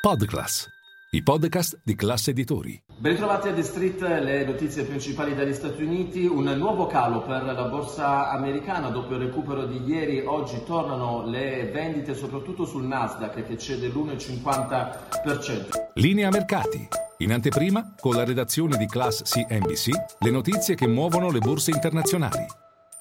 Podclass, i podcast di classe editori. Ben ritrovati a The Street, le notizie principali dagli Stati Uniti. Un nuovo calo per la borsa americana dopo il recupero di ieri. Oggi tornano le vendite soprattutto sul Nasdaq che cede l'1,50%. Linea mercati. In anteprima, con la redazione di Class CNBC, le notizie che muovono le borse internazionali.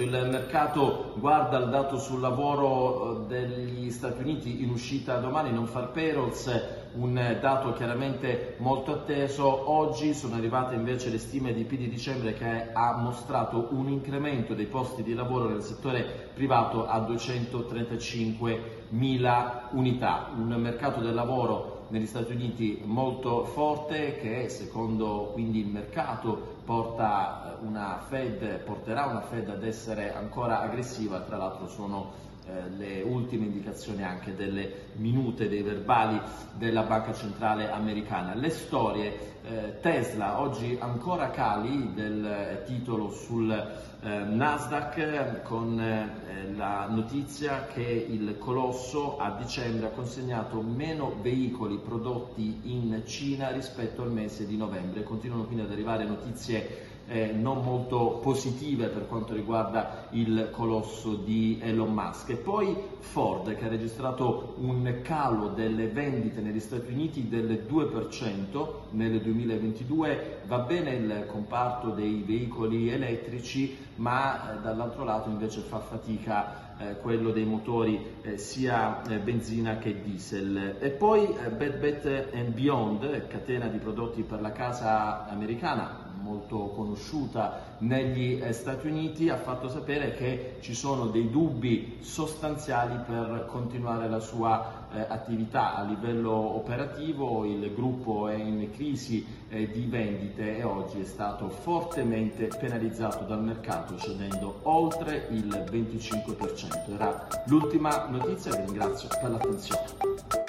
Il mercato guarda il dato sul lavoro eh, degli Stati Uniti in uscita domani, non far payrolls, un dato chiaramente molto atteso. Oggi sono arrivate invece le stime di P di dicembre che ha mostrato un incremento dei posti di lavoro nel settore privato a 235 mila unità. Un mercato del lavoro negli Stati Uniti molto forte che secondo quindi il mercato porta una Fed, porterà una Fed ad essere ancora aggressiva, tra l'altro sono eh, le ultime indicazioni anche delle minute dei verbali della Banca Centrale Americana. Le storie eh, Tesla oggi ancora cali del eh, titolo sul eh, Nasdaq con eh, la notizia che il colosso a dicembre ha consegnato meno veicoli prodotti in Cina rispetto al mese di novembre. Continuano quindi ad arrivare notizie eh, non molto positive per quanto riguarda il colosso di Elon Musk. E poi Ford che ha registrato un calo delle vendite negli Stati Uniti del 2% nel 2022, va bene il comparto dei veicoli elettrici, ma eh, dall'altro lato invece fa fatica eh, quello dei motori eh, sia eh, benzina che diesel. E poi Bed Bath Beyond, catena di prodotti per la casa americana, molto conosciuta negli eh, Stati Uniti, ha fatto sapere che ci sono dei dubbi sostanziali per continuare la sua eh, attività a livello operativo. Il gruppo è in crisi eh, di vendite e oggi è stato fortemente penalizzato dal mercato cedendo oltre il 25%. Era l'ultima notizia, vi ringrazio per l'attenzione.